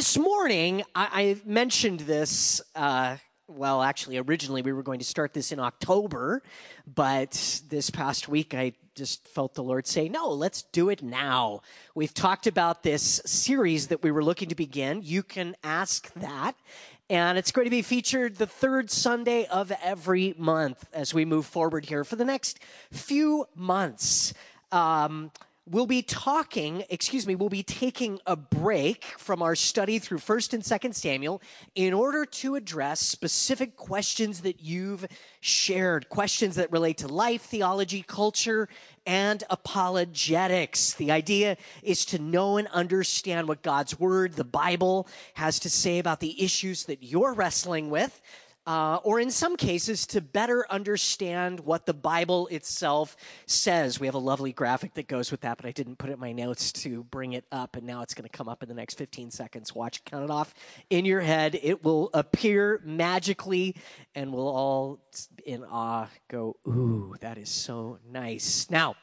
This morning, I, I mentioned this. Uh, well, actually, originally we were going to start this in October, but this past week I just felt the Lord say, no, let's do it now. We've talked about this series that we were looking to begin. You can ask that. And it's going to be featured the third Sunday of every month as we move forward here for the next few months. Um, we'll be talking, excuse me, we'll be taking a break from our study through 1st and 2nd Samuel in order to address specific questions that you've shared, questions that relate to life, theology, culture, and apologetics. The idea is to know and understand what God's word, the Bible, has to say about the issues that you're wrestling with uh, or in some cases, to better understand what the Bible itself says. We have a lovely graphic that goes with that, but I didn't put it in my notes to bring it up, and now it's going to come up in the next 15 seconds. Watch, count it off in your head. It will appear magically, and we'll all in awe go, Ooh, that is so nice. Now,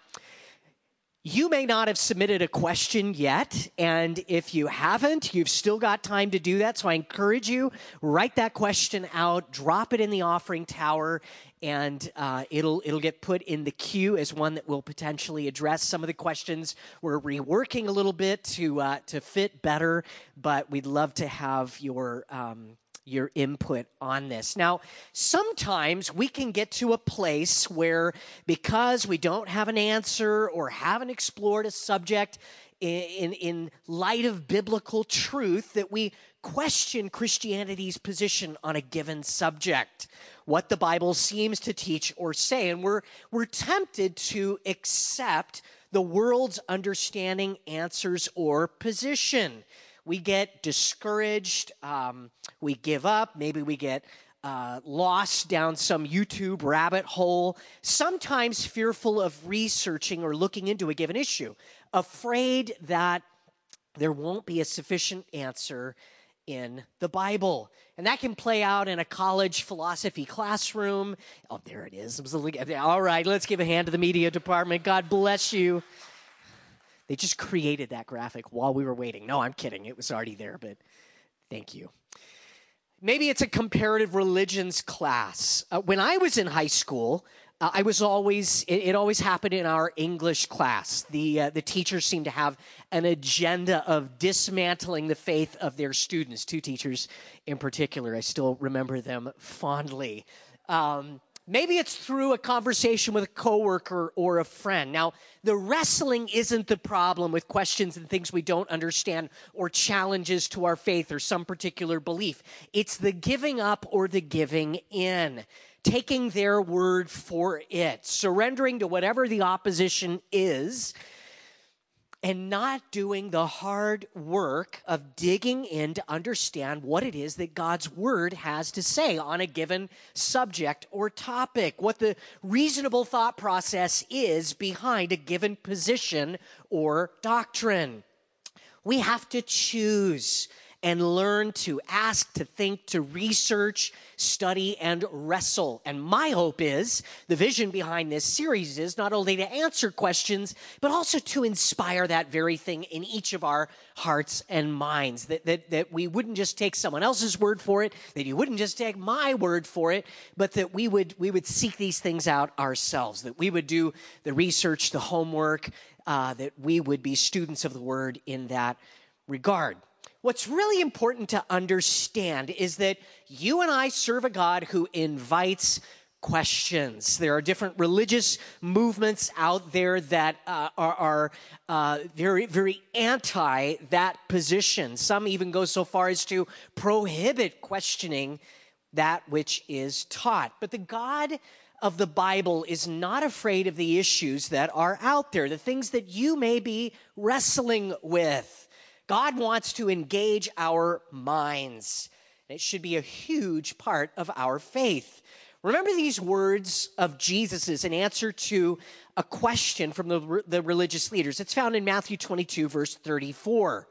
you may not have submitted a question yet, and if you haven't, you've still got time to do that. So I encourage you, write that question out, drop it in the offering tower, and uh, it'll it'll get put in the queue as one that will potentially address some of the questions. We're reworking a little bit to uh, to fit better, but we'd love to have your um, your input on this. Now, sometimes we can get to a place where because we don't have an answer or haven't explored a subject in, in, light of biblical truth, that we question Christianity's position on a given subject, what the Bible seems to teach or say. And we're, we're tempted to accept the world's understanding, answers, or position we get discouraged, um, we give up, maybe we get uh, lost down some YouTube rabbit hole, sometimes fearful of researching or looking into a given issue, afraid that there won't be a sufficient answer in the Bible. And that can play out in a college philosophy classroom. Oh, there it is. All right, let's give a hand to the media department. God bless you. They just created that graphic while we were waiting. No, I'm kidding. It was already there, but thank you. Maybe it's a comparative religions class. Uh, when I was in high school, uh, I was always it, it, always happened in our English class. The uh, the teachers seemed to have an agenda of dismantling the faith of their students. Two teachers in particular, I still remember them fondly. Um, Maybe it's through a conversation with a coworker or a friend. Now, the wrestling isn't the problem with questions and things we don't understand or challenges to our faith or some particular belief. It's the giving up or the giving in, taking their word for it, surrendering to whatever the opposition is and not doing the hard work of digging in to understand what it is that God's word has to say on a given subject or topic, what the reasonable thought process is behind a given position or doctrine. We have to choose and learn to ask, to think, to research, study, and wrestle. And my hope is the vision behind this series is not only to answer questions, but also to inspire that very thing in each of our hearts and minds. That, that, that we wouldn't just take someone else's word for it, that you wouldn't just take my word for it, but that we would, we would seek these things out ourselves, that we would do the research, the homework, uh, that we would be students of the word in that regard. What's really important to understand is that you and I serve a God who invites questions. There are different religious movements out there that uh, are, are uh, very, very anti that position. Some even go so far as to prohibit questioning that which is taught. But the God of the Bible is not afraid of the issues that are out there, the things that you may be wrestling with. God wants to engage our minds. It should be a huge part of our faith. Remember these words of Jesus's in answer to a question from the, the religious leaders. It's found in Matthew 22, verse 34.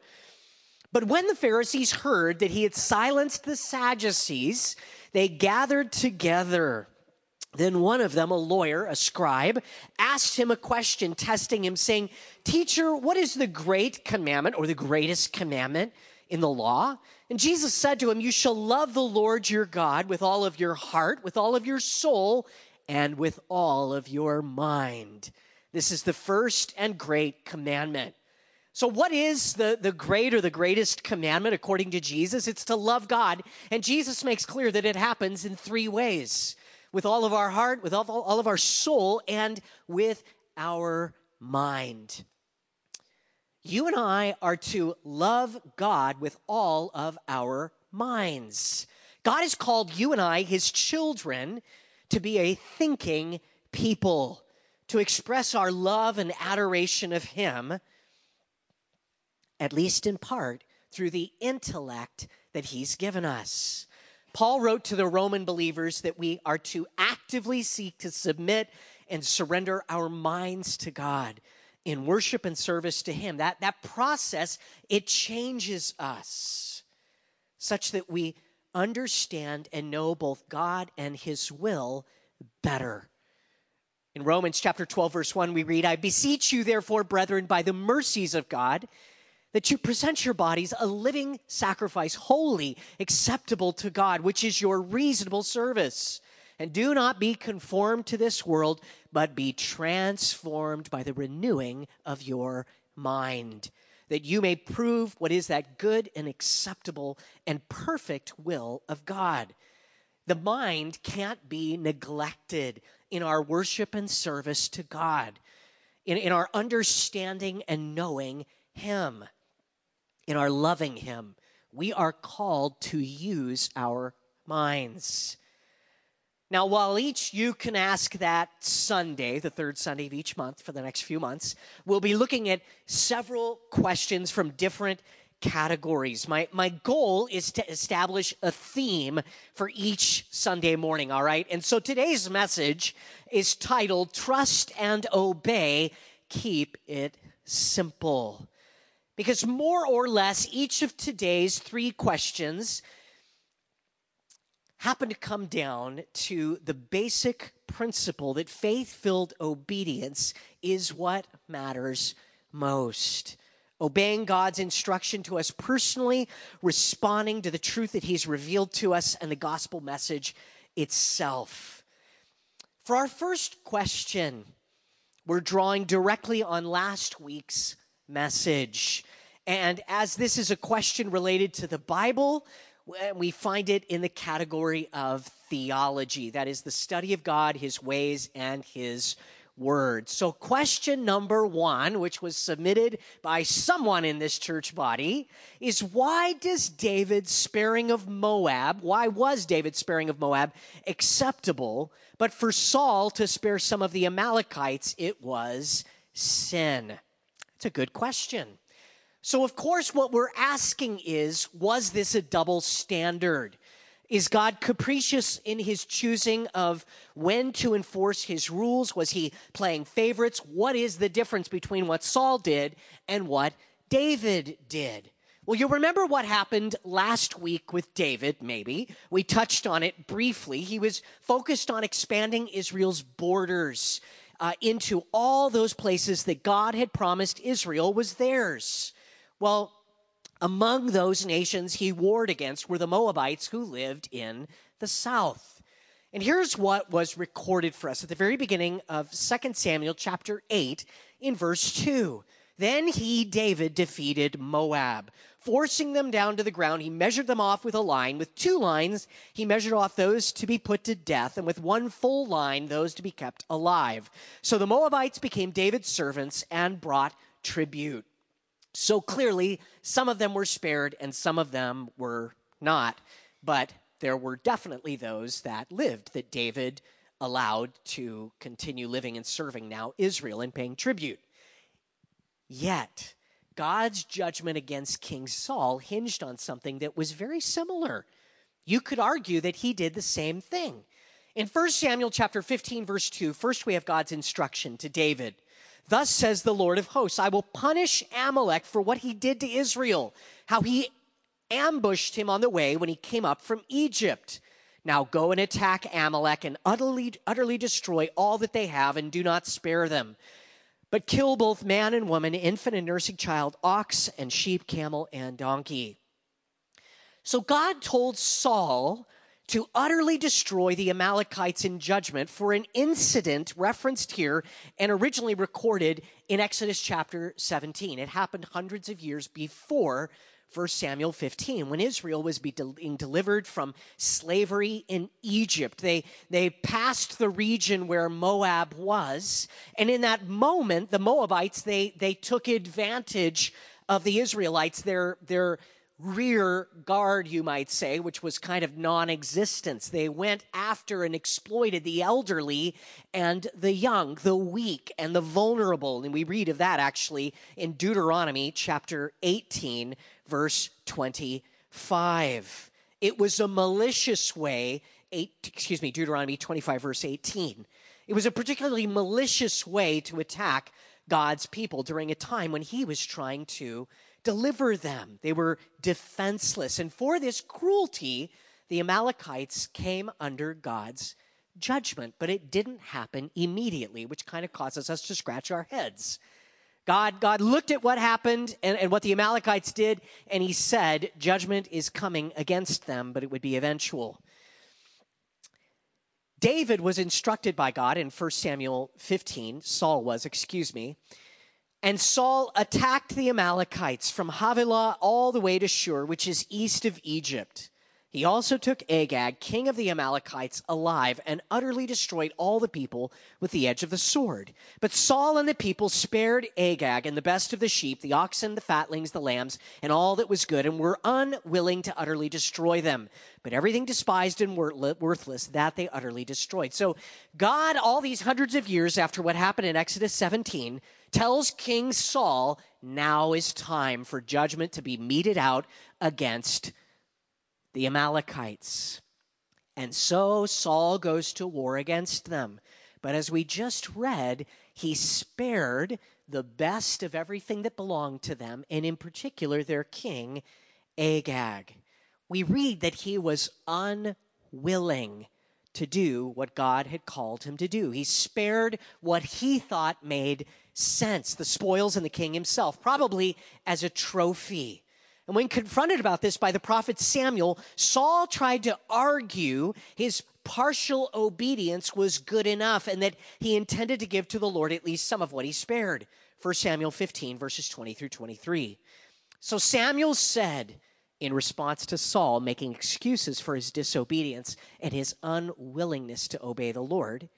But when the Pharisees heard that he had silenced the Sadducees, they gathered together. Then one of them, a lawyer, a scribe, asked him a question, testing him, saying, Teacher, what is the great commandment or the greatest commandment in the law. And Jesus said to him, You shall love the Lord your God with all of your heart, with all of your soul, and with all of your mind. This is the first and great commandment. So, what is the, the great or the greatest commandment according to Jesus? It's to love God. And Jesus makes clear that it happens in three ways with all of our heart, with all, all of our soul, and with our mind. You and I are to love God with all of our minds. God has called you and I, his children, to be a thinking people, to express our love and adoration of him, at least in part, through the intellect that he's given us. Paul wrote to the Roman believers that we are to actively seek to submit and surrender our minds to God in worship and service to him. That that process it changes us such that we understand and know both god and his will better. In romans chapter 12 verse 1 we read i beseech you therefore brethren by the mercies of god that you present your bodies a living sacrifice holy acceptable to god which is your reasonable service and do not be conformed to this world, but be transformed by the renewing of your mind, that you may prove what is that good and acceptable and perfect will of God. The mind can't be neglected in our worship and service to God, in, in our understanding and knowing Him, in our loving Him. We are called to use our minds. Now, while each you can ask that Sunday, the third Sunday of each month for the next few months, we'll be looking at several questions from different categories. My, my goal is to establish a theme for each Sunday morning, all right? And so today's message is titled Trust and Obey, Keep It Simple. Because more or less, each of today's three questions happen to come down to the basic principle that faith filled obedience is what matters most. Obeying God's instruction to us personally, responding to the truth that He's revealed to us, and the gospel message itself. For our first question, we're drawing directly on last week's message. And as this is a question related to the Bible, we find it in the category of theology that is, the study of God, his ways, and his word. So, question number one, which was submitted by someone in this church body, is why does David sparing of Moab, why was David sparing of Moab acceptable, but for Saul to spare some of the Amalekites, it was sin? It's a good question. So, of course, what we're asking is was this a double standard? Is God capricious in his choosing of when to enforce his rules? Was he playing favorites? What is the difference between what Saul did and what David did? Well, you'll remember what happened last week with David, maybe. We touched on it briefly. He was focused on expanding Israel's borders uh, into all those places that God had promised Israel was theirs. Well, among those nations he warred against were the Moabites who lived in the south. And here's what was recorded for us at the very beginning of 2 Samuel chapter 8 in verse 2. Then he, David, defeated Moab. Forcing them down to the ground, he measured them off with a line. With two lines, he measured off those to be put to death, and with one full line, those to be kept alive. So the Moabites became David's servants and brought tribute. So clearly, some of them were spared and some of them were not. But there were definitely those that lived that David allowed to continue living and serving now Israel and paying tribute. Yet, God's judgment against King Saul hinged on something that was very similar. You could argue that he did the same thing. In 1 Samuel chapter 15 verse 2, first we have God's instruction to David. Thus says the Lord of hosts I will punish Amalek for what he did to Israel, how he ambushed him on the way when he came up from Egypt. Now go and attack Amalek and utterly, utterly destroy all that they have and do not spare them. But kill both man and woman, infant and nursing child, ox and sheep, camel and donkey. So God told Saul to utterly destroy the Amalekites in judgment for an incident referenced here and originally recorded in Exodus chapter 17. It happened hundreds of years before 1 Samuel 15 when Israel was being delivered from slavery in Egypt. They, they passed the region where Moab was. And in that moment, the Moabites, they, they took advantage of the Israelites. Their, their rear guard, you might say, which was kind of non existence. They went after and exploited the elderly and the young, the weak and the vulnerable. And we read of that actually in Deuteronomy chapter 18, verse 25. It was a malicious way, eight, excuse me, Deuteronomy 25, verse 18. It was a particularly malicious way to attack God's people during a time when he was trying to deliver them. They were defenseless. And for this cruelty, the Amalekites came under God's judgment, but it didn't happen immediately, which kind of causes us to scratch our heads. God, God looked at what happened and, and what the Amalekites did, and he said, Judgment is coming against them, but it would be eventual. David was instructed by God in 1 Samuel 15, Saul was, excuse me, and Saul attacked the Amalekites from Havilah all the way to Shur, which is east of Egypt. He also took Agag, king of the Amalekites, alive and utterly destroyed all the people with the edge of the sword. But Saul and the people spared Agag and the best of the sheep, the oxen, the fatlings, the lambs, and all that was good, and were unwilling to utterly destroy them. But everything despised and worthless, that they utterly destroyed. So God, all these hundreds of years after what happened in Exodus 17, tells King Saul, now is time for judgment to be meted out against the Amalekites. And so Saul goes to war against them. But as we just read, he spared the best of everything that belonged to them, and in particular their king, Agag. We read that he was unwilling to do what God had called him to do. He spared what he thought made sense, the spoils and the king himself, probably as a trophy. And when confronted about this by the prophet Samuel, Saul tried to argue his partial obedience was good enough and that he intended to give to the Lord at least some of what he spared. 1 Samuel 15, verses 20 through 23. So Samuel said, in response to Saul making excuses for his disobedience and his unwillingness to obey the Lord,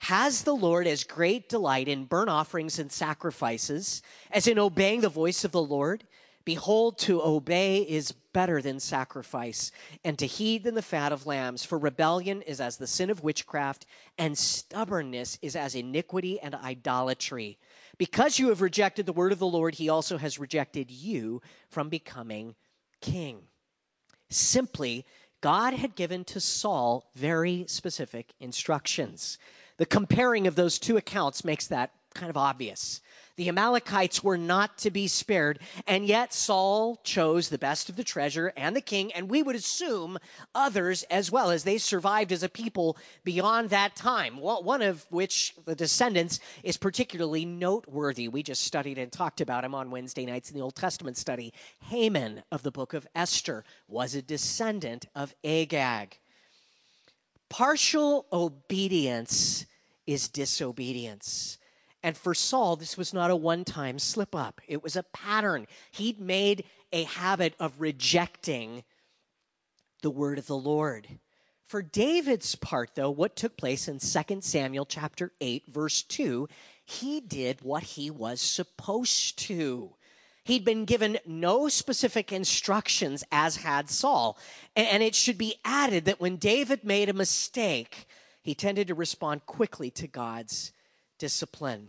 has the Lord as great delight in burnt offerings and sacrifices as in obeying the voice of the Lord? Behold, to obey is better than sacrifice, and to heed than the fat of lambs. For rebellion is as the sin of witchcraft, and stubbornness is as iniquity and idolatry. Because you have rejected the word of the Lord, he also has rejected you from becoming king. Simply, God had given to Saul very specific instructions. The comparing of those two accounts makes that kind of obvious. The Amalekites were not to be spared, and yet Saul chose the best of the treasure and the king, and we would assume others as well, as they survived as a people beyond that time. One of which, the descendants, is particularly noteworthy. We just studied and talked about him on Wednesday nights in the Old Testament study. Haman of the book of Esther was a descendant of Agag. Partial obedience is disobedience. And for Saul, this was not a one time slip up, it was a pattern. He'd made a habit of rejecting the word of the Lord. For David's part, though, what took place in 2 Samuel chapter 8, verse 2, he did what he was supposed to. He'd been given no specific instructions, as had Saul. And it should be added that when David made a mistake, he tended to respond quickly to God's discipline.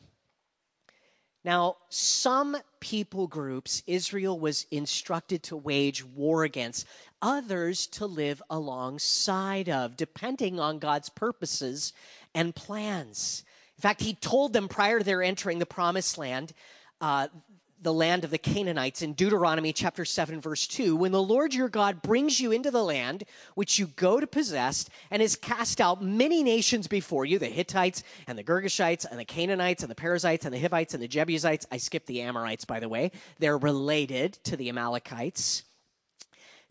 Now, some people groups Israel was instructed to wage war against, others to live alongside of, depending on God's purposes and plans. In fact, he told them prior to their entering the promised land uh, the land of the Canaanites in Deuteronomy chapter 7, verse 2. When the Lord your God brings you into the land which you go to possess and has cast out many nations before you the Hittites and the Girgashites and the Canaanites and the Perizzites and the Hivites and the Jebusites. I skipped the Amorites, by the way. They're related to the Amalekites.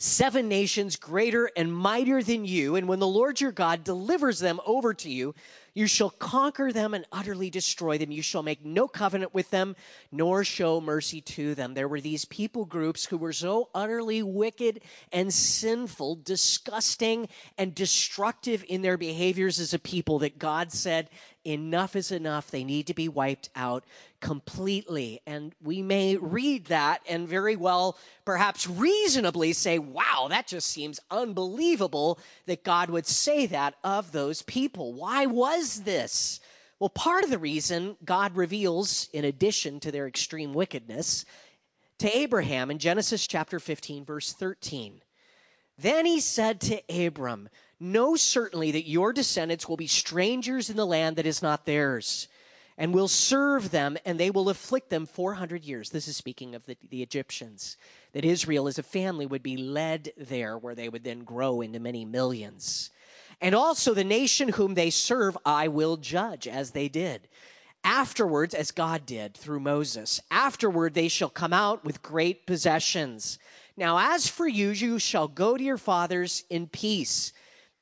seven nations greater and mightier than you. And when the Lord your God delivers them over to you, you shall conquer them and utterly destroy them. You shall make no covenant with them, nor show mercy to them. There were these people groups who were so utterly wicked and sinful, disgusting and destructive in their behaviors as a people that God said, enough is enough. They need to be wiped out completely. And we may read that and very well, perhaps reasonably say, wow, that just seems unbelievable that God would say that of those people. Why was this? Well, part of the reason God reveals, in addition to their extreme wickedness, to Abraham in Genesis chapter 15, verse 13. Then he said to Abram, Know certainly that your descendants will be strangers in the land that is not theirs, and will serve them, and they will afflict them 400 years. This is speaking of the, the Egyptians. That Israel as a family would be led there, where they would then grow into many millions. And also the nation whom they serve, I will judge, as they did. Afterwards, as God did through Moses, afterward they shall come out with great possessions. Now, as for you, you shall go to your fathers in peace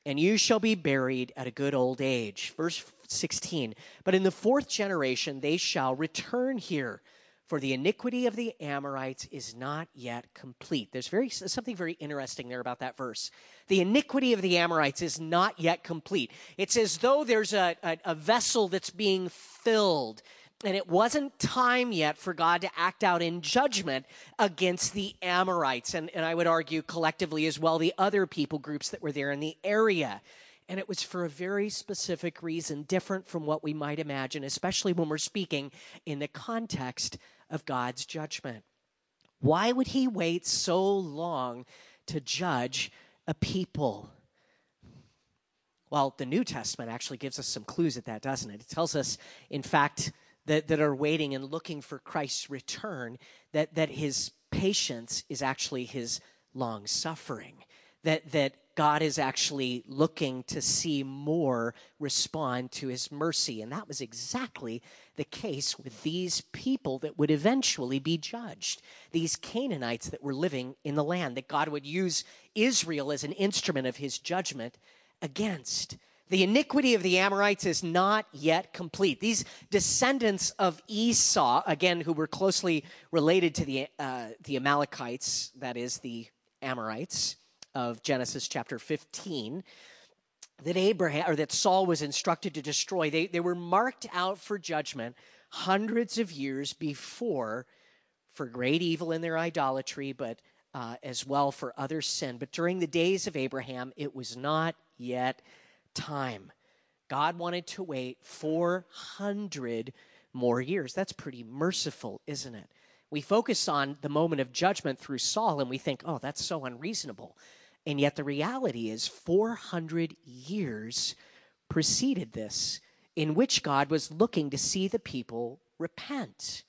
and you shall be buried at a good old age. Verse 16. But in the fourth generation they shall return here, for the iniquity of the Amorites is not yet complete. There's very something very interesting there about that verse. The iniquity of the Amorites is not yet complete. It's as though there's a, a, a vessel that's being filled and it wasn't time yet for God to act out in judgment against the Amorites, and, and I would argue collectively as well, the other people groups that were there in the area. And it was for a very specific reason, different from what we might imagine, especially when we're speaking in the context of God's judgment. Why would he wait so long to judge a people? Well, the New Testament actually gives us some clues at that, doesn't it? It tells us, in fact, that, that are waiting and looking for Christ's return, that, that his patience is actually his long suffering, that, that God is actually looking to see more respond to his mercy. And that was exactly the case with these people that would eventually be judged, these Canaanites that were living in the land, that God would use Israel as an instrument of his judgment against. The iniquity of the Amorites is not yet complete. These descendants of Esau, again, who were closely related to the, uh, the Amalekites, that is, the Amorites of Genesis chapter 15, that Abraham or that Saul was instructed to destroy, they, they were marked out for judgment hundreds of years before for great evil in their idolatry, but uh, as well for other sin. But during the days of Abraham, it was not yet time. God wanted to wait 400 more years. That's pretty merciful, isn't it? We focus on the moment of judgment through Saul and we think, oh, that's so unreasonable. And yet the reality is 400 years preceded this, in which God was looking to see the people repent.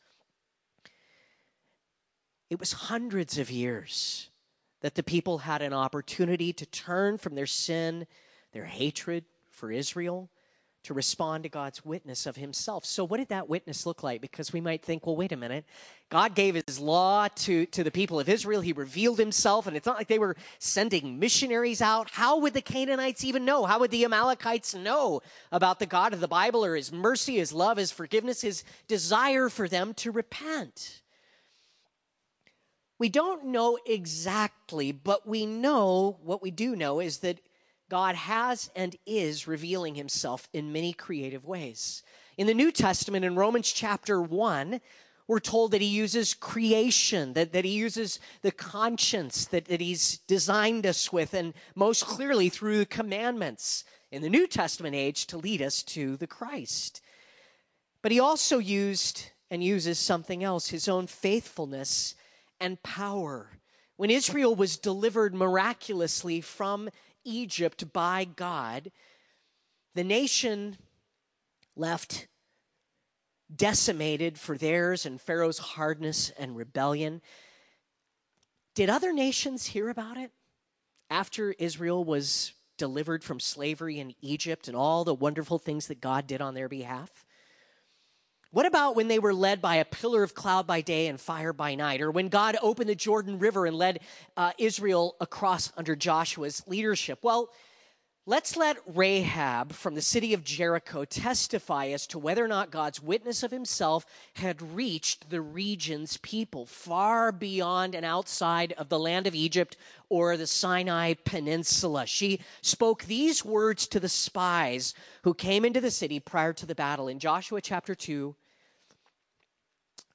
It was hundreds of years that the people had an opportunity to turn from their sin their hatred for Israel, to respond to God's witness of himself. So, what did that witness look like? Because we might think, well, wait a minute. God gave his law to, to the people of Israel. He revealed himself, and it's not like they were sending missionaries out. How would the Canaanites even know? How would the Amalekites know about the God of the Bible or his mercy, his love, his forgiveness, his desire for them to repent? We don't know exactly, but we know what we do know is that God has and is revealing himself in many creative ways. In the New Testament, in Romans chapter 1, we're told that he uses creation, that, that he uses the conscience that, that he's designed us with, and most clearly through the commandments in the New Testament age to lead us to the Christ. But he also used and uses something else his own faithfulness and power. When Israel was delivered miraculously from Egypt by God, the nation left decimated for theirs and Pharaoh's hardness and rebellion. Did other nations hear about it after Israel was delivered from slavery in Egypt and all the wonderful things that God did on their behalf? What about when they were led by a pillar of cloud by day and fire by night? Or when God opened the Jordan River and led uh, Israel across under Joshua's leadership? Well, let's let Rahab from the city of Jericho testify as to whether or not God's witness of himself had reached the region's people far beyond and outside of the land of Egypt or the Sinai Peninsula. She spoke these words to the spies who came into the city prior to the battle in Joshua chapter 2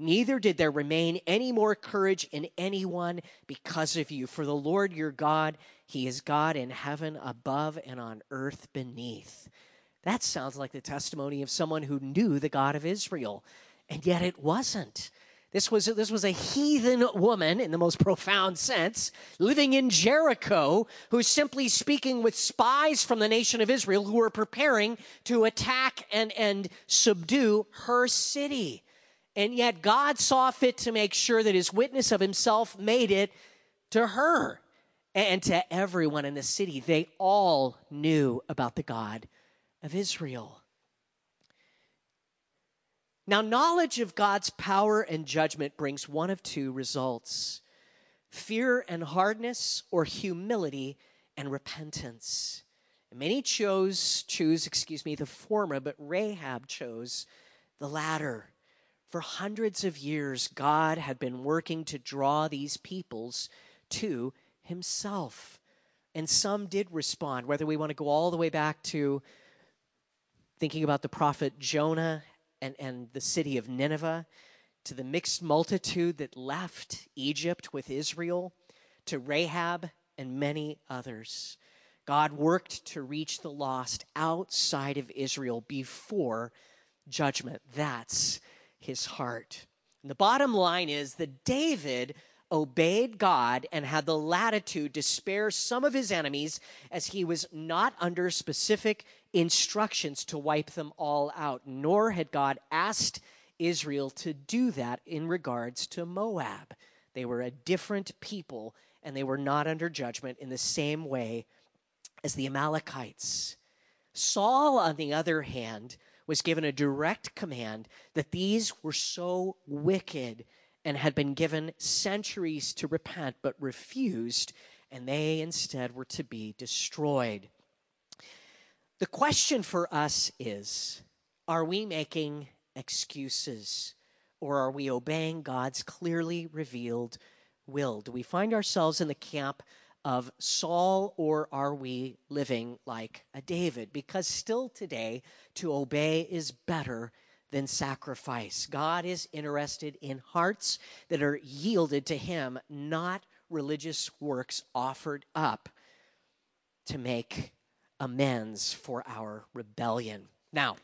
Neither did there remain any more courage in anyone because of you. For the Lord your God, He is God in heaven above and on earth beneath. That sounds like the testimony of someone who knew the God of Israel, and yet it wasn't. This was, this was a heathen woman in the most profound sense, living in Jericho, who's simply speaking with spies from the nation of Israel who were preparing to attack and, and subdue her city. And yet God saw fit to make sure that his witness of himself made it to her and to everyone in the city. They all knew about the God of Israel. Now, knowledge of God's power and judgment brings one of two results fear and hardness, or humility and repentance. many chose, choose, excuse me, the former, but Rahab chose the latter. For hundreds of years, God had been working to draw these peoples to himself. And some did respond, whether we want to go all the way back to thinking about the prophet Jonah and, and the city of Nineveh, to the mixed multitude that left Egypt with Israel, to Rahab and many others. God worked to reach the lost outside of Israel before judgment. That's his heart. And the bottom line is that David obeyed God and had the latitude to spare some of his enemies as he was not under specific instructions to wipe them all out, nor had God asked Israel to do that in regards to Moab. They were a different people and they were not under judgment in the same way as the Amalekites. Saul, on the other hand, was given a direct command that these were so wicked and had been given centuries to repent but refused, and they instead were to be destroyed. The question for us is are we making excuses or are we obeying God's clearly revealed will? Do we find ourselves in the camp of Saul or are we living like a David? Because still today, to obey is better than sacrifice. God is interested in hearts that are yielded to Him, not religious works offered up to make amends for our rebellion. Now,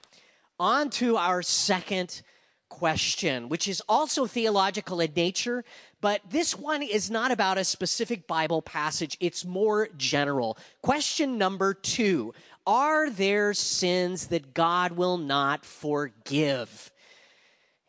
on to our second question, which is also theological in nature, but this one is not about a specific Bible passage, it's more general. Question number two Are there sins that God will not forgive?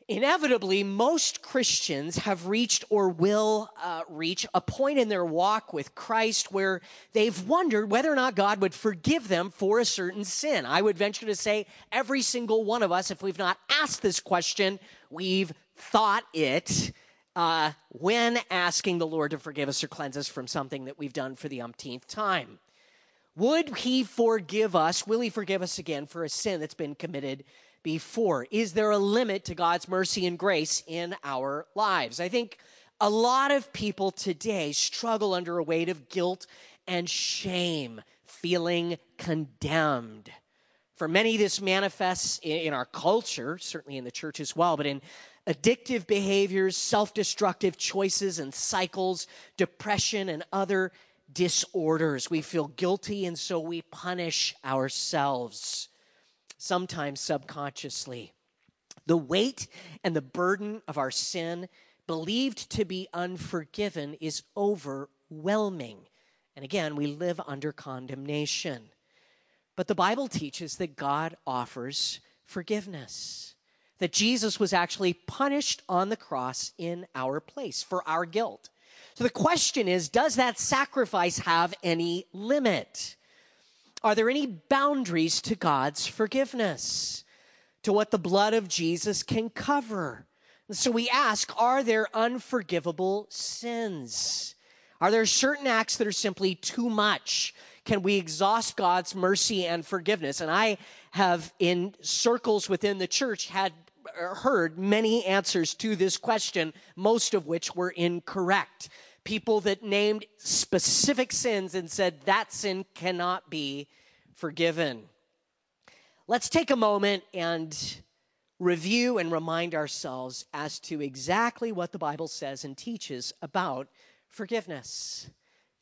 Inevitably, most Christians have reached or will uh, reach a point in their walk with Christ where they've wondered whether or not God would forgive them for a certain sin. I would venture to say every single one of us, if we've not asked this question, we've thought it. Uh, when asking the Lord to forgive us or cleanse us from something that we've done for the umpteenth time. Would He forgive us? Will He forgive us again for a sin that's been committed before? Is there a limit to God's mercy and grace in our lives? I think a lot of people today struggle under a weight of guilt and shame, feeling condemned. For many, this manifests in, our culture, certainly in the church as well, but in addictive behaviors, self destructive choices and cycles, depression, and other disorders. We feel guilty, and so we punish ourselves sometimes subconsciously. The weight and the burden of our sin, believed to be unforgiven, is overwhelming. And again, we live under condemnation. But the Bible teaches that God offers forgiveness, that Jesus was actually punished on the cross in our place for our guilt. So the question is Does that sacrifice have any limit? Are there any boundaries to God's forgiveness, to what the blood of Jesus can cover? And so we ask Are there unforgivable sins? Are there certain acts that are simply too much? Can we exhaust God's mercy and forgiveness? And I have, in circles within the church, had uh, heard many answers to this question, most of which were incorrect people that named specific sins and said that sin cannot be forgiven. Let's take a moment and review and remind ourselves as to exactly what the Bible says and teaches about forgiveness.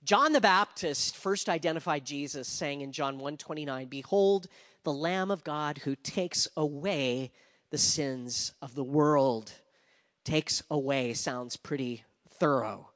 John the Baptist first identified Jesus saying in John 1:29, "Behold the Lamb of God who takes away the sins of the world." Takes away sounds pretty thorough.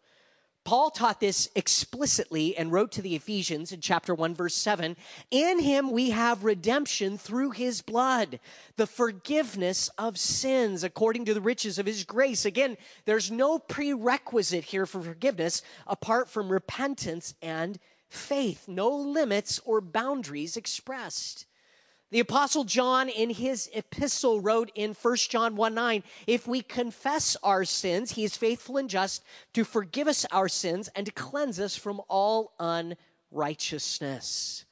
Paul taught this explicitly and wrote to the Ephesians in chapter 1, verse 7 In him we have redemption through his blood, the forgiveness of sins according to the riches of his grace. Again, there's no prerequisite here for forgiveness apart from repentance and faith, no limits or boundaries expressed. The apostle John in his epistle wrote in 1 John 1 9, if we confess our sins, he is faithful and just to forgive us our sins and to cleanse us from all unrighteousness.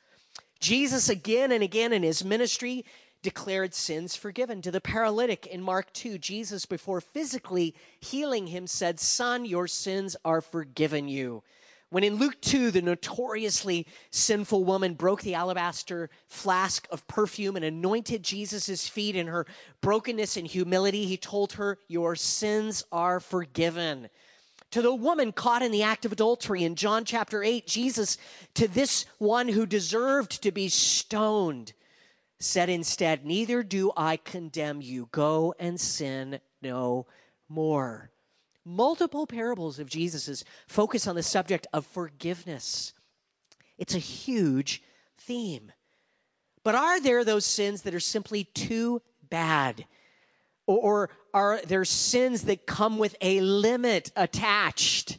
Jesus again and again in his ministry declared sins forgiven. To the paralytic in Mark 2, Jesus, before physically healing him, said, Son, your sins are forgiven you. When in Luke 2, the notoriously sinful woman broke the alabaster flask of perfume and anointed Jesus' feet in her brokenness and humility, he told her, Your sins are forgiven. To the woman caught in the act of adultery in John chapter 8, Jesus, to this one who deserved to be stoned, said instead, Neither do I condemn you. Go and sin no more multiple parables of Jesus's focus on the subject of forgiveness. It's a huge theme. But are there those sins that are simply too bad? Or are there sins that come with a limit attached,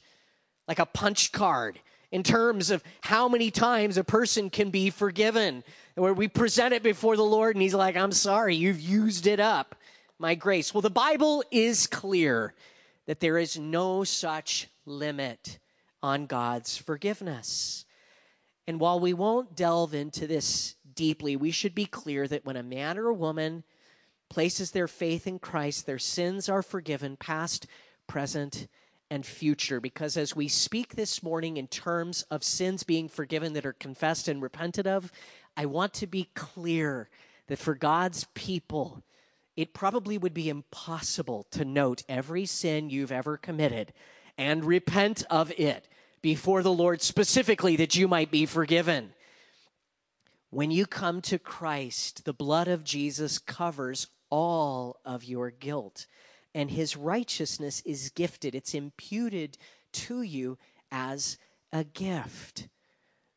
like a punch card, in terms of how many times a person can be forgiven? Where we present it before the Lord and He's like, I'm sorry, you've used it up, my grace. Well, the Bible is clear that there is no such limit on God's forgiveness. And while we won't delve into this deeply, we should be clear that when a man or a woman places their faith in Christ, their sins are forgiven, past, present, and future. Because as we speak this morning in terms of sins being forgiven that are confessed and repented of, I want to be clear that for God's people, it probably would be impossible to note every sin you've ever committed and repent of it before the Lord specifically that you might be forgiven. When you come to Christ, the blood of Jesus covers all of your guilt, and his righteousness is gifted. It's imputed to you as a gift.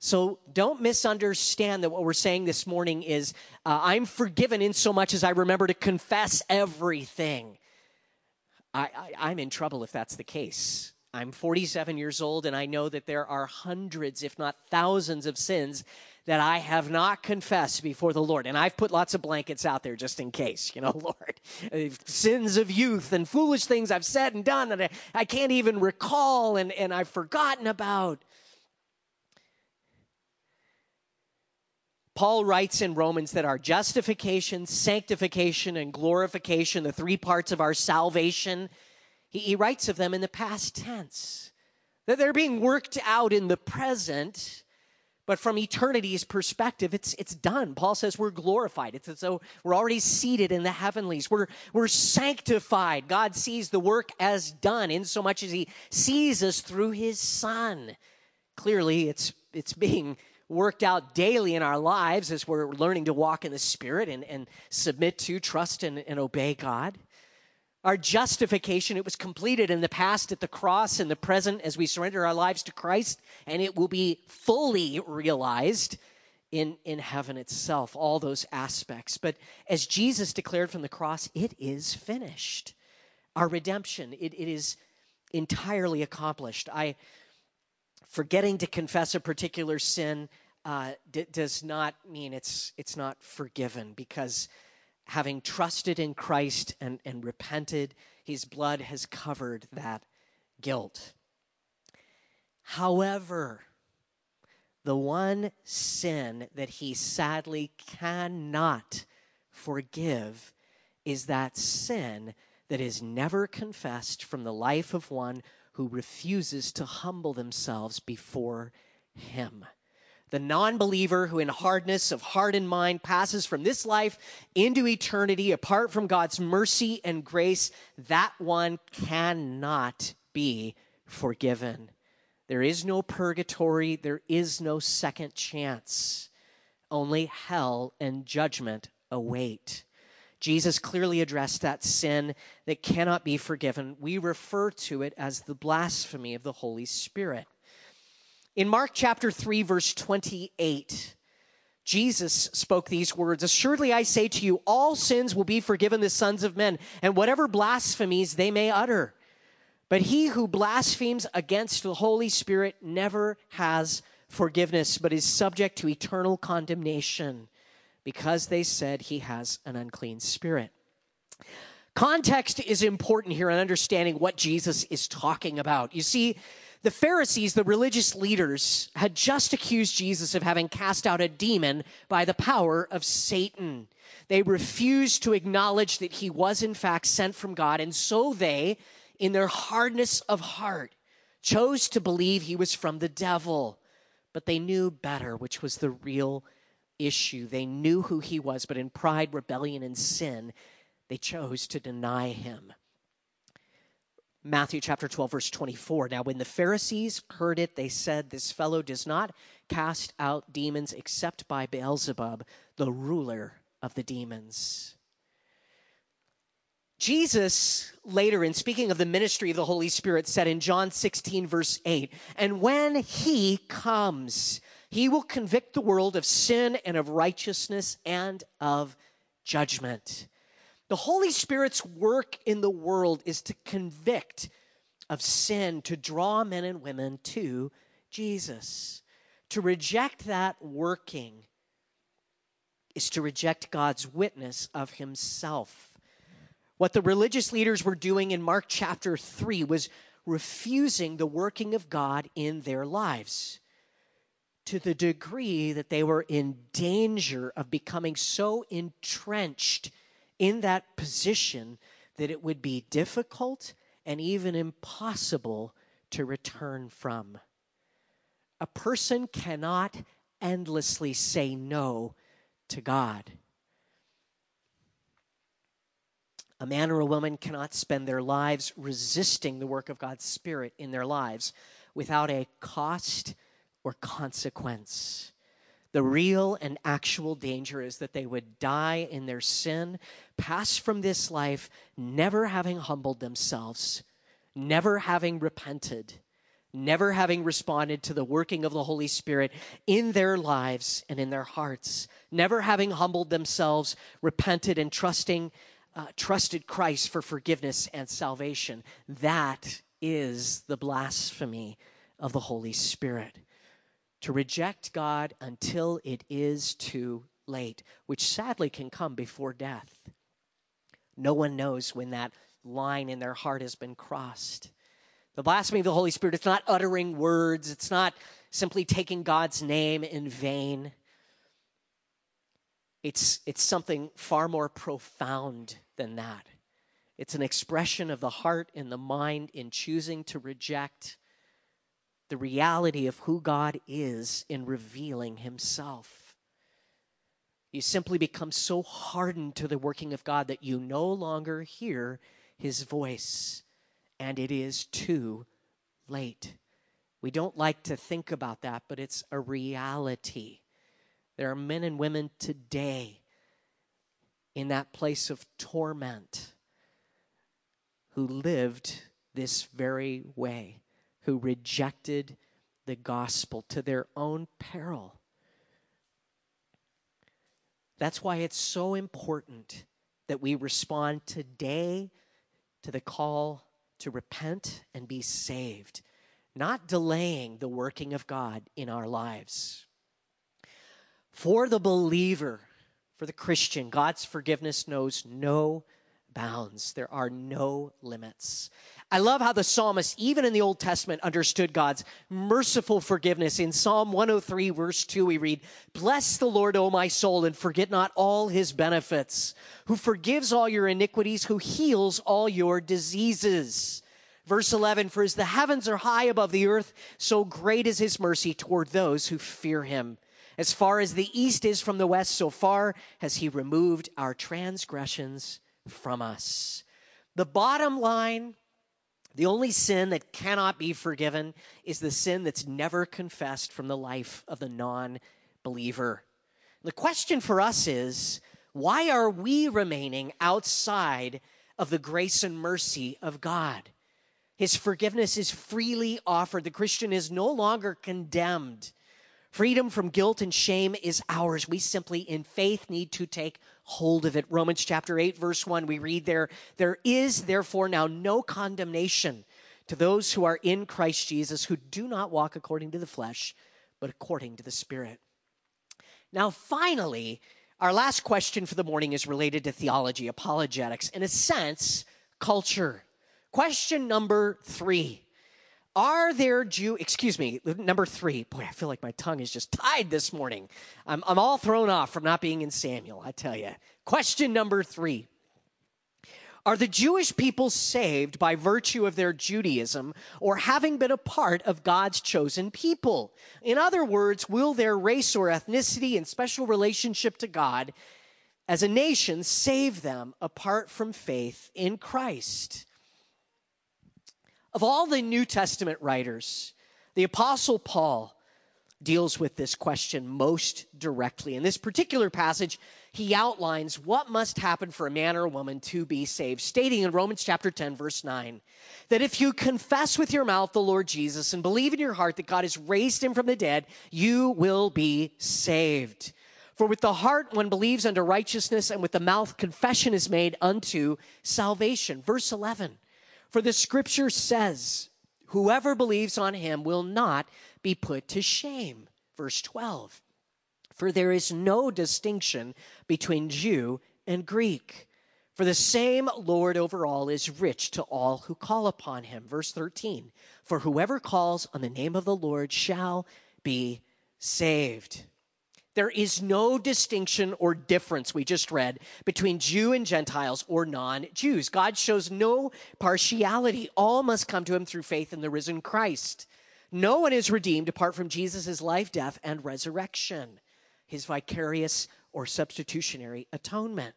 So don't misunderstand that what we're saying this morning is uh, I'm forgiven in so much as I remember to confess everything. I, I, I'm in trouble if that's the case. I'm 47 years old, and I know that there are hundreds, if not thousands, of sins that I have not confessed before the Lord. And I've put lots of blankets out there just in case, you know, Lord. Sins of youth and foolish things I've said and done that I, I can't even recall and, and I've forgotten about. Paul writes in Romans that our justification, sanctification, and glorification, the three parts of our salvation, he, he, writes of them in the past tense. That they're being worked out in the present, but from eternity's perspective, it's, it's done. Paul says we're glorified. It's as though we're already seated in the heavenlies. We're, we're sanctified. God sees the work as done in so much as he sees us through his Son. Clearly, it's, it's being worked out daily in our lives as we're learning to walk in the Spirit and, and submit to, trust, and, and obey God. Our justification, it was completed in the past at the cross, in the present as we surrender our lives to Christ, and it will be fully realized in, in heaven itself, all those aspects. But as Jesus declared from the cross, it is finished. Our redemption, it, it is entirely accomplished. I forgetting to confess a particular sin uh, d- does not mean it's it's not forgiven because having trusted in Christ and, and repented, his blood has covered that guilt. However, the one sin that he sadly cannot forgive is that sin that is never confessed from the life of one who refuses to humble themselves before him. The non believer who, in hardness of heart and mind, passes from this life into eternity apart from God's mercy and grace, that one cannot be forgiven. There is no purgatory, there is no second chance. Only hell and judgment await. Jesus clearly addressed that sin that cannot be forgiven. We refer to it as the blasphemy of the Holy Spirit. In Mark chapter 3, verse 28, Jesus spoke these words Assuredly I say to you, all sins will be forgiven the sons of men, and whatever blasphemies they may utter. But he who blasphemes against the Holy Spirit never has forgiveness, but is subject to eternal condemnation because they said he has an unclean spirit. Context is important here in understanding what Jesus is talking about. You see, the Pharisees, the religious leaders, had just accused Jesus of having cast out a demon by the power of Satan. They refused to acknowledge that he was, in fact, sent from God, and so they, in their hardness of heart, chose to believe he was from the devil. But they knew better, which was the real issue. They knew who he was, but in pride, rebellion, and sin, they chose to deny him. Matthew chapter 12, verse 24. Now, when the Pharisees heard it, they said, This fellow does not cast out demons except by Beelzebub, the ruler of the demons. Jesus, later in speaking of the ministry of the Holy Spirit, said in John 16, verse 8, And when he comes, he will convict the world of sin and of righteousness and of judgment. The Holy Spirit's work in the world is to convict of sin, to draw men and women to Jesus. To reject that working is to reject God's witness of himself. What the religious leaders were doing in Mark chapter 3 was refusing the working of God in their lives to the degree that they were in danger of becoming so entrenched in that position that it would be difficult and even impossible to return from. A person cannot endlessly say no to God. A man or a woman cannot spend their lives resisting the work of God's Spirit in their lives without a cost or consequence. The real and actual danger is that they would die in their sin, pass from this life, never having humbled themselves, never having repented, never having responded to the working of the Holy Spirit in their lives and in their hearts, never having humbled themselves, repented, and trusting, uh, trusted Christ for forgiveness and salvation. That is the blasphemy of the Holy Spirit to reject God until it is too late, which sadly can come before death. No one knows when that line in their heart has been crossed. The blasphemy of the Holy Spirit, it's not uttering words, it's not simply taking God's name in vain. It's, it's something far more profound than that. It's an expression of the heart and the mind in choosing to reject the reality of who God is in revealing Himself. You simply become so hardened to the working of God that you no longer hear His voice, and it is too late. We don't like to think about that, but it's a reality. There are men and women today in that place of torment who lived this very way, who rejected the gospel to their own peril. That's why it's so important that we respond today to the call to repent and be saved, not delaying the working of God in our lives. For the believer, for the Christian, God's forgiveness knows no bounds. There are no limits. I love how the psalmist, even in the Old Testament, understood God's merciful forgiveness. In Psalm 103, verse 2, we read, Bless the Lord, O my soul, and forget not all his benefits, who forgives all your iniquities, who heals all your diseases. Verse 11, For as the heavens are high above the earth, so great is his mercy toward those who fear him. As far as the east is from the west, so far has he removed our transgressions from us. The bottom line the only sin that cannot be forgiven is the sin that's never confessed from the life of the non believer. The question for us is why are we remaining outside of the grace and mercy of God? His forgiveness is freely offered. The Christian is no longer condemned. Freedom from guilt and shame is ours. We simply, in faith, need to take hold of it. Romans chapter 8, verse 1, we read there, There is therefore now no condemnation to those who are in Christ Jesus, who do not walk according to the flesh, but according to the Spirit. Now, finally, our last question for the morning is related to theology, apologetics, in a sense, culture. Question number three are there Jew, excuse me, number three. Boy, I feel like my tongue is just tied this morning. I'm, I'm all thrown off from not being in Samuel, I tell you. Question number three Are the Jewish people saved by virtue of their Judaism or having been a part of God's chosen people? In other words, will their race or ethnicity and special relationship to God as a nation save them apart from faith in Christ? Of all the New Testament writers, the Apostle Paul deals with this question most directly. In this particular passage, he outlines what must happen for a man or a woman to be saved, stating in Romans chapter 10, verse 9, that if you confess with your mouth the Lord Jesus and believe in your heart that God has raised him from the dead, you will be saved. For with the heart one believes unto righteousness, and with the mouth confession is made unto salvation. Verse 11. For the scripture says, Whoever believes on him will not be put to shame. Verse 12. For there is no distinction between Jew and Greek. For the same Lord over all is rich to all who call upon him. Verse 13. For whoever calls on the name of the Lord shall be saved. There is no distinction or difference, we just read, between Jew and Gentiles or non Jews. God shows no partiality. All must come to him through faith in the risen Christ. No one is redeemed apart from Jesus' life, death, and resurrection, his vicarious or substitutionary atonement.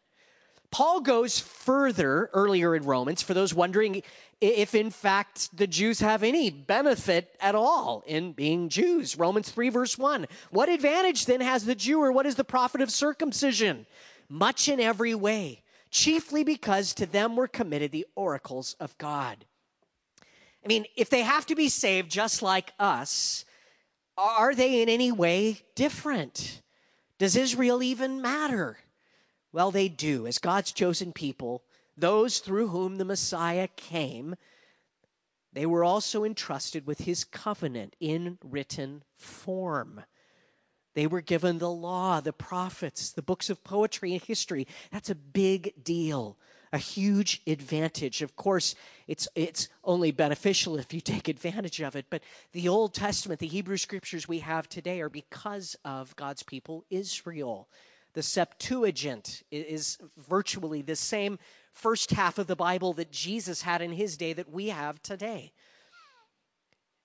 Paul goes further earlier in Romans for those wondering if, in fact, the Jews have any benefit at all in being Jews. Romans 3, verse 1. What advantage then has the Jew, or what is the profit of circumcision? Much in every way, chiefly because to them were committed the oracles of God. I mean, if they have to be saved just like us, are they in any way different? Does Israel even matter? Well, they do. As God's chosen people, those through whom the Messiah came, they were also entrusted with his covenant in written form. They were given the law, the prophets, the books of poetry and history. That's a big deal, a huge advantage. Of course, it's, it's only beneficial if you take advantage of it. But the Old Testament, the Hebrew scriptures we have today, are because of God's people, Israel. The Septuagint is virtually the same first half of the Bible that Jesus had in his day that we have today.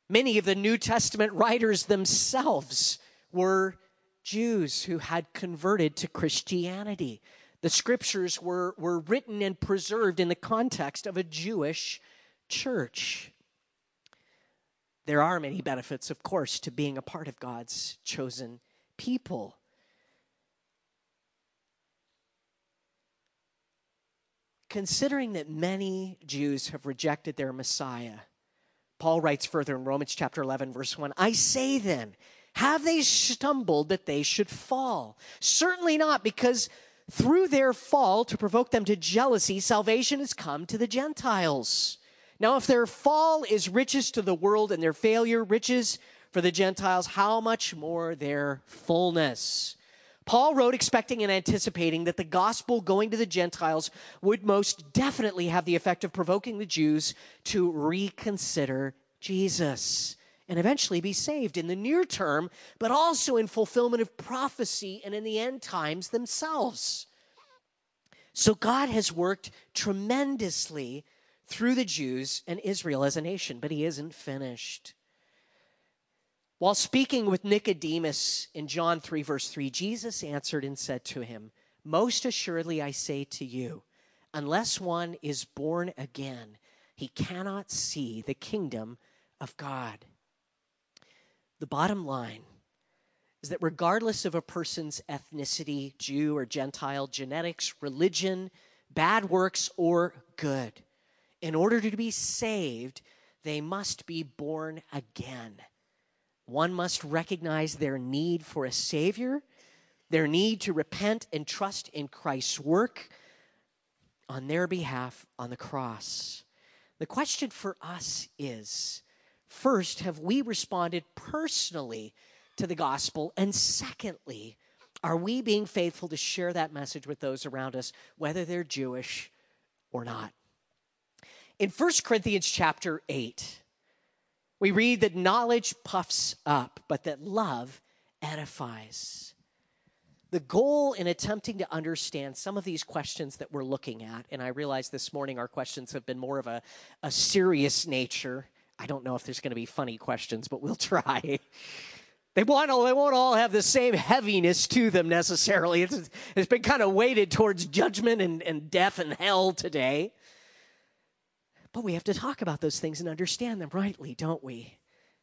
Many of the New Testament writers themselves were Jews who had converted to Christianity. The scriptures were, were written and preserved in the context of a Jewish church. There are many benefits, of course, to being a part of God's chosen people. Considering that many Jews have rejected their Messiah, Paul writes further in Romans chapter 11, verse 1 I say then, have they stumbled that they should fall? Certainly not, because through their fall to provoke them to jealousy, salvation has come to the Gentiles. Now, if their fall is riches to the world and their failure riches for the Gentiles, how much more their fullness? Paul wrote expecting and anticipating that the gospel going to the Gentiles would most definitely have the effect of provoking the Jews to reconsider Jesus and eventually be saved in the near term, but also in fulfillment of prophecy and in the end times themselves. So God has worked tremendously through the Jews and Israel as a nation, but he isn't finished. While speaking with Nicodemus in John 3, verse 3, Jesus answered and said to him, Most assuredly I say to you, unless one is born again, he cannot see the kingdom of God. The bottom line is that regardless of a person's ethnicity, Jew or Gentile, genetics, religion, bad works, or good, in order to be saved, they must be born again. One must recognize their need for a Savior, their need to repent and trust in Christ's work on their behalf on the cross. The question for us is First, have we responded personally to the gospel? And secondly, are we being faithful to share that message with those around us, whether they're Jewish or not? In 1 Corinthians chapter 8, we read that knowledge puffs up, but that love edifies. The goal in attempting to understand some of these questions that we're looking at, and I realize this morning our questions have been more of a, a serious nature I don't know if there's going to be funny questions, but we'll try. They won't, they won't all have the same heaviness to them necessarily. It's, it's been kind of weighted towards judgment and, and death and hell today. But we have to talk about those things and understand them rightly, don't we?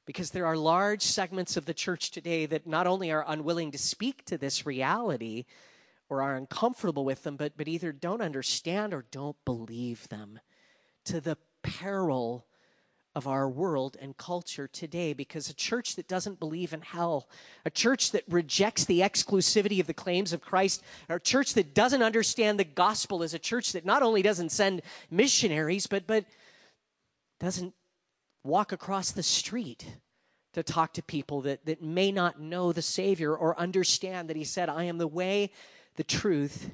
Because there are large segments of the church today that not only are unwilling to speak to this reality or are uncomfortable with them, but, but either don't understand or don't believe them to the peril of our world and culture today because a church that doesn't believe in hell, a church that rejects the exclusivity of the claims of Christ, a church that doesn't understand the gospel is a church that not only doesn't send missionaries, but, but doesn't walk across the street to talk to people that, that may not know the Savior or understand that He said, I am the way, the truth,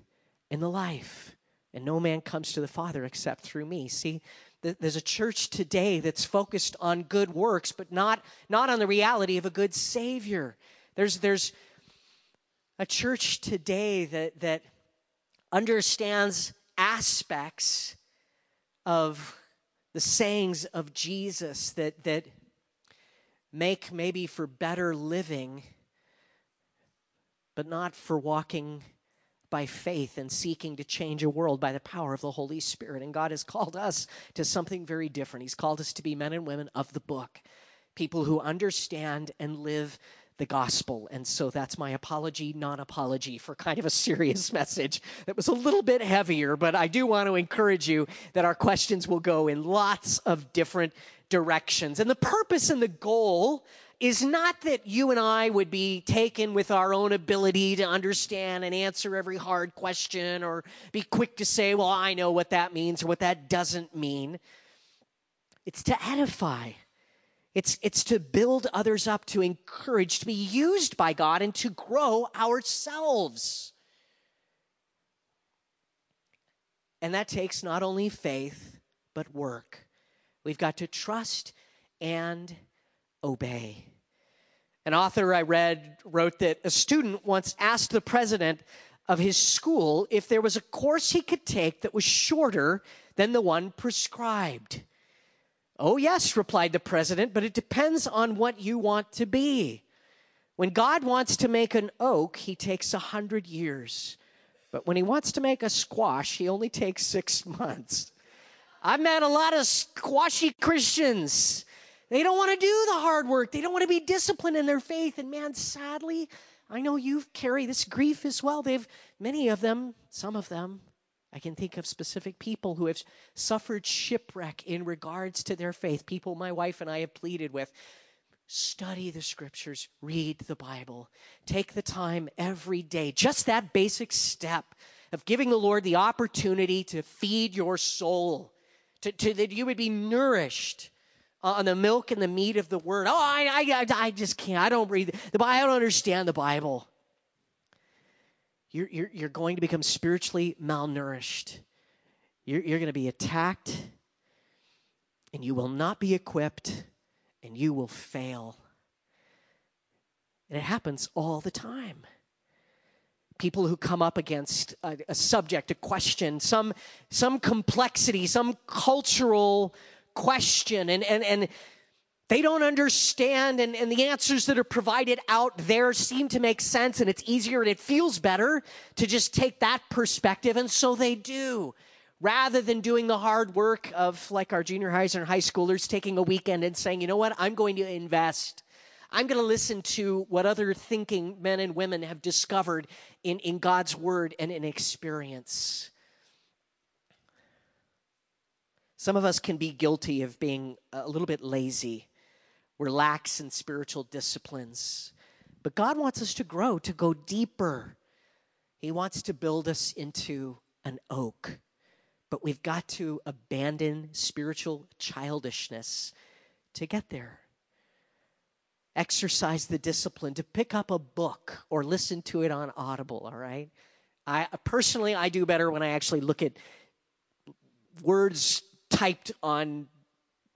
and the life. And no man comes to the Father except through me. See, there's a church today that's focused on good works, but not, not on the reality of a good Savior. There's, there's a church today that, that understands aspects of the sayings of Jesus that, that make maybe for better living, but not for walking by faith and seeking to change a world by the power of the Holy Spirit. And God has called us to something very different. He's called us to be men and women of the book, people who understand and live the gospel. And so that's my apology, non apology for kind of a serious message that was a little bit heavier. But I do want to encourage you that our questions will go in lots of different directions. And the purpose and the goal is not that you and I would be taken with our own ability to understand and answer every hard question or be quick to say, well, I know what that means or what that doesn't mean. It's to edify. It's, it's to build others up, to encourage, to be used by God, and to grow ourselves. And that takes not only faith, but work. We've got to trust and obey. An author I read wrote that a student once asked the president of his school if there was a course he could take that was shorter than the one prescribed. Oh, yes, replied the president, but it depends on what you want to be. When God wants to make an oak, he takes a hundred years. But when he wants to make a squash, he only takes six months. I've met a lot of squashy Christians They don't want to do the hard work. They don't want to be disciplined in their faith. And man, sadly, I know you carry this grief as well. They've, many of them, some of them, I can think of specific people who have suffered shipwreck in regards to their faith. People my wife and I have pleaded with. Study the scriptures, read the Bible. Take the time every day, just that basic step of giving the Lord the opportunity to feed your soul, to, to that you would be nourished Uh, on the milk and the meat of the word. Oh, I, I, I just can't. I don't read the Bible. I don't understand the Bible. You're, you're, you're going to become spiritually malnourished. You're, you're going to be attacked, and you will not be equipped, and you will fail. And it happens all the time. People who come up against a, a subject, a question, some, some complexity, some cultural question and, and, and they don't understand and, and the answers that are provided out there seem to make sense and it's easier and it feels better to just take that perspective and so they do. Rather than doing the hard work of like our junior highs and high schoolers taking a weekend and saying you know what? I'm going to invest. I'm going to listen to what other thinking men and women have discovered in, in god's word and in experience Some of us can be guilty of being a little bit lazy. We're lax in spiritual disciplines. But God wants us to grow, to go deeper. He wants to build us into an oak. But we've got to abandon spiritual childishness to get there. Exercise the discipline to pick up a book or listen to it on Audible, all right? I personally I do better when I actually look at words typed on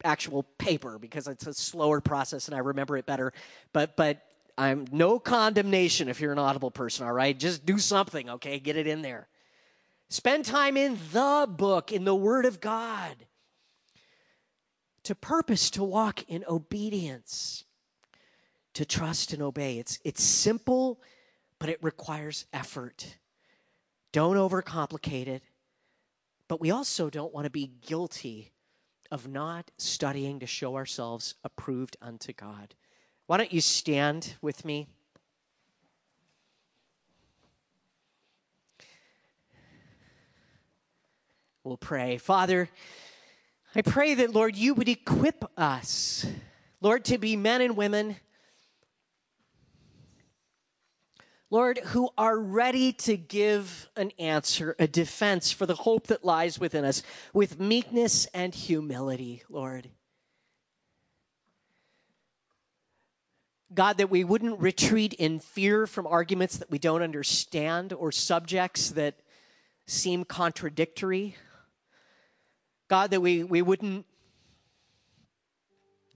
actual paper because it's a slower process and I remember it better. But but I'm no condemnation if you're an audible person, all right? Just do something, okay? Get it in there. Spend time in the book, in the Word of God. To purpose to walk in obedience, to trust and obey. It's, it's simple, but it requires effort. Don't overcomplicate it. But we also don't want to be guilty of not studying to show ourselves approved unto God. Why don't you stand with me? We'll pray. Father, I pray that, Lord, you would equip us, Lord, to be men and women Lord, who are ready to give an answer, a defense for the hope that lies within us with meekness and humility, Lord. God, that we wouldn't retreat in fear from arguments that we don't understand or subjects that seem contradictory. God, that we, we wouldn't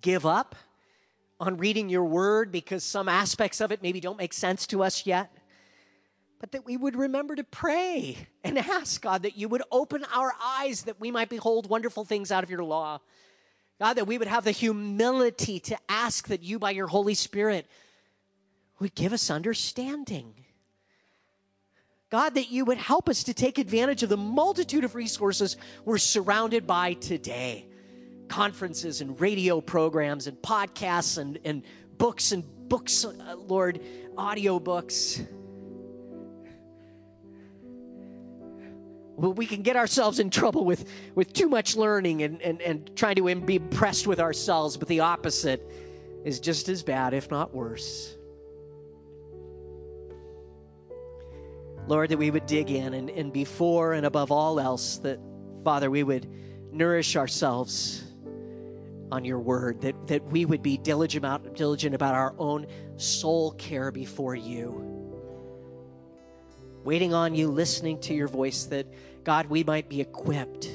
give up on reading your word because some aspects of it maybe don't make sense to us yet. But that we would remember to pray and ask God that you would open our eyes that we might behold wonderful things out of your law. God, that we would have the humility to ask that you, by your Holy Spirit, would give us understanding. God, that you would help us to take advantage of the multitude of resources we're surrounded by today conferences and radio programs and podcasts and, and books and books, uh, Lord, audio books. Well, we can get ourselves in trouble with, with too much learning and, and, and trying to be impressed with ourselves, but the opposite is just as bad, if not worse. Lord, that we would dig in and, and before and above all else, that, Father, we would nourish ourselves on your word, that, that we would be diligent about, diligent about our own soul care before you. Waiting on you, listening to your voice, that God, we might be equipped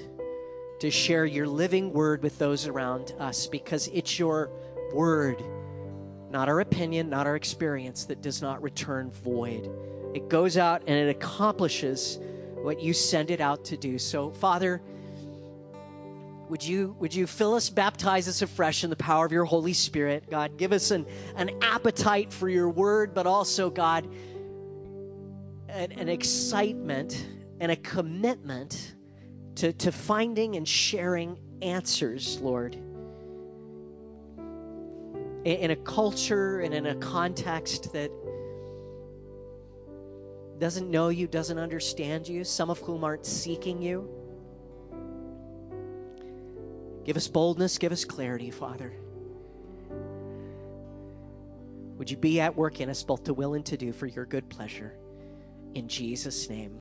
to share your living word with those around us because it's your word, not our opinion, not our experience, that does not return void. It goes out and it accomplishes what you send it out to do. So, Father, would you, would you fill us, baptize us afresh in the power of your Holy Spirit? God, give us an, an appetite for your word, but also, God, an, an excitement and a commitment to, to finding and sharing answers, Lord. in a culture and in a context that doesn't know you, doesn't understand you, some of whom aren't seeking you. Give us boldness, give us clarity, Father. Would you be at work in us both to will and to do for your good pleasure? In Jesus' name.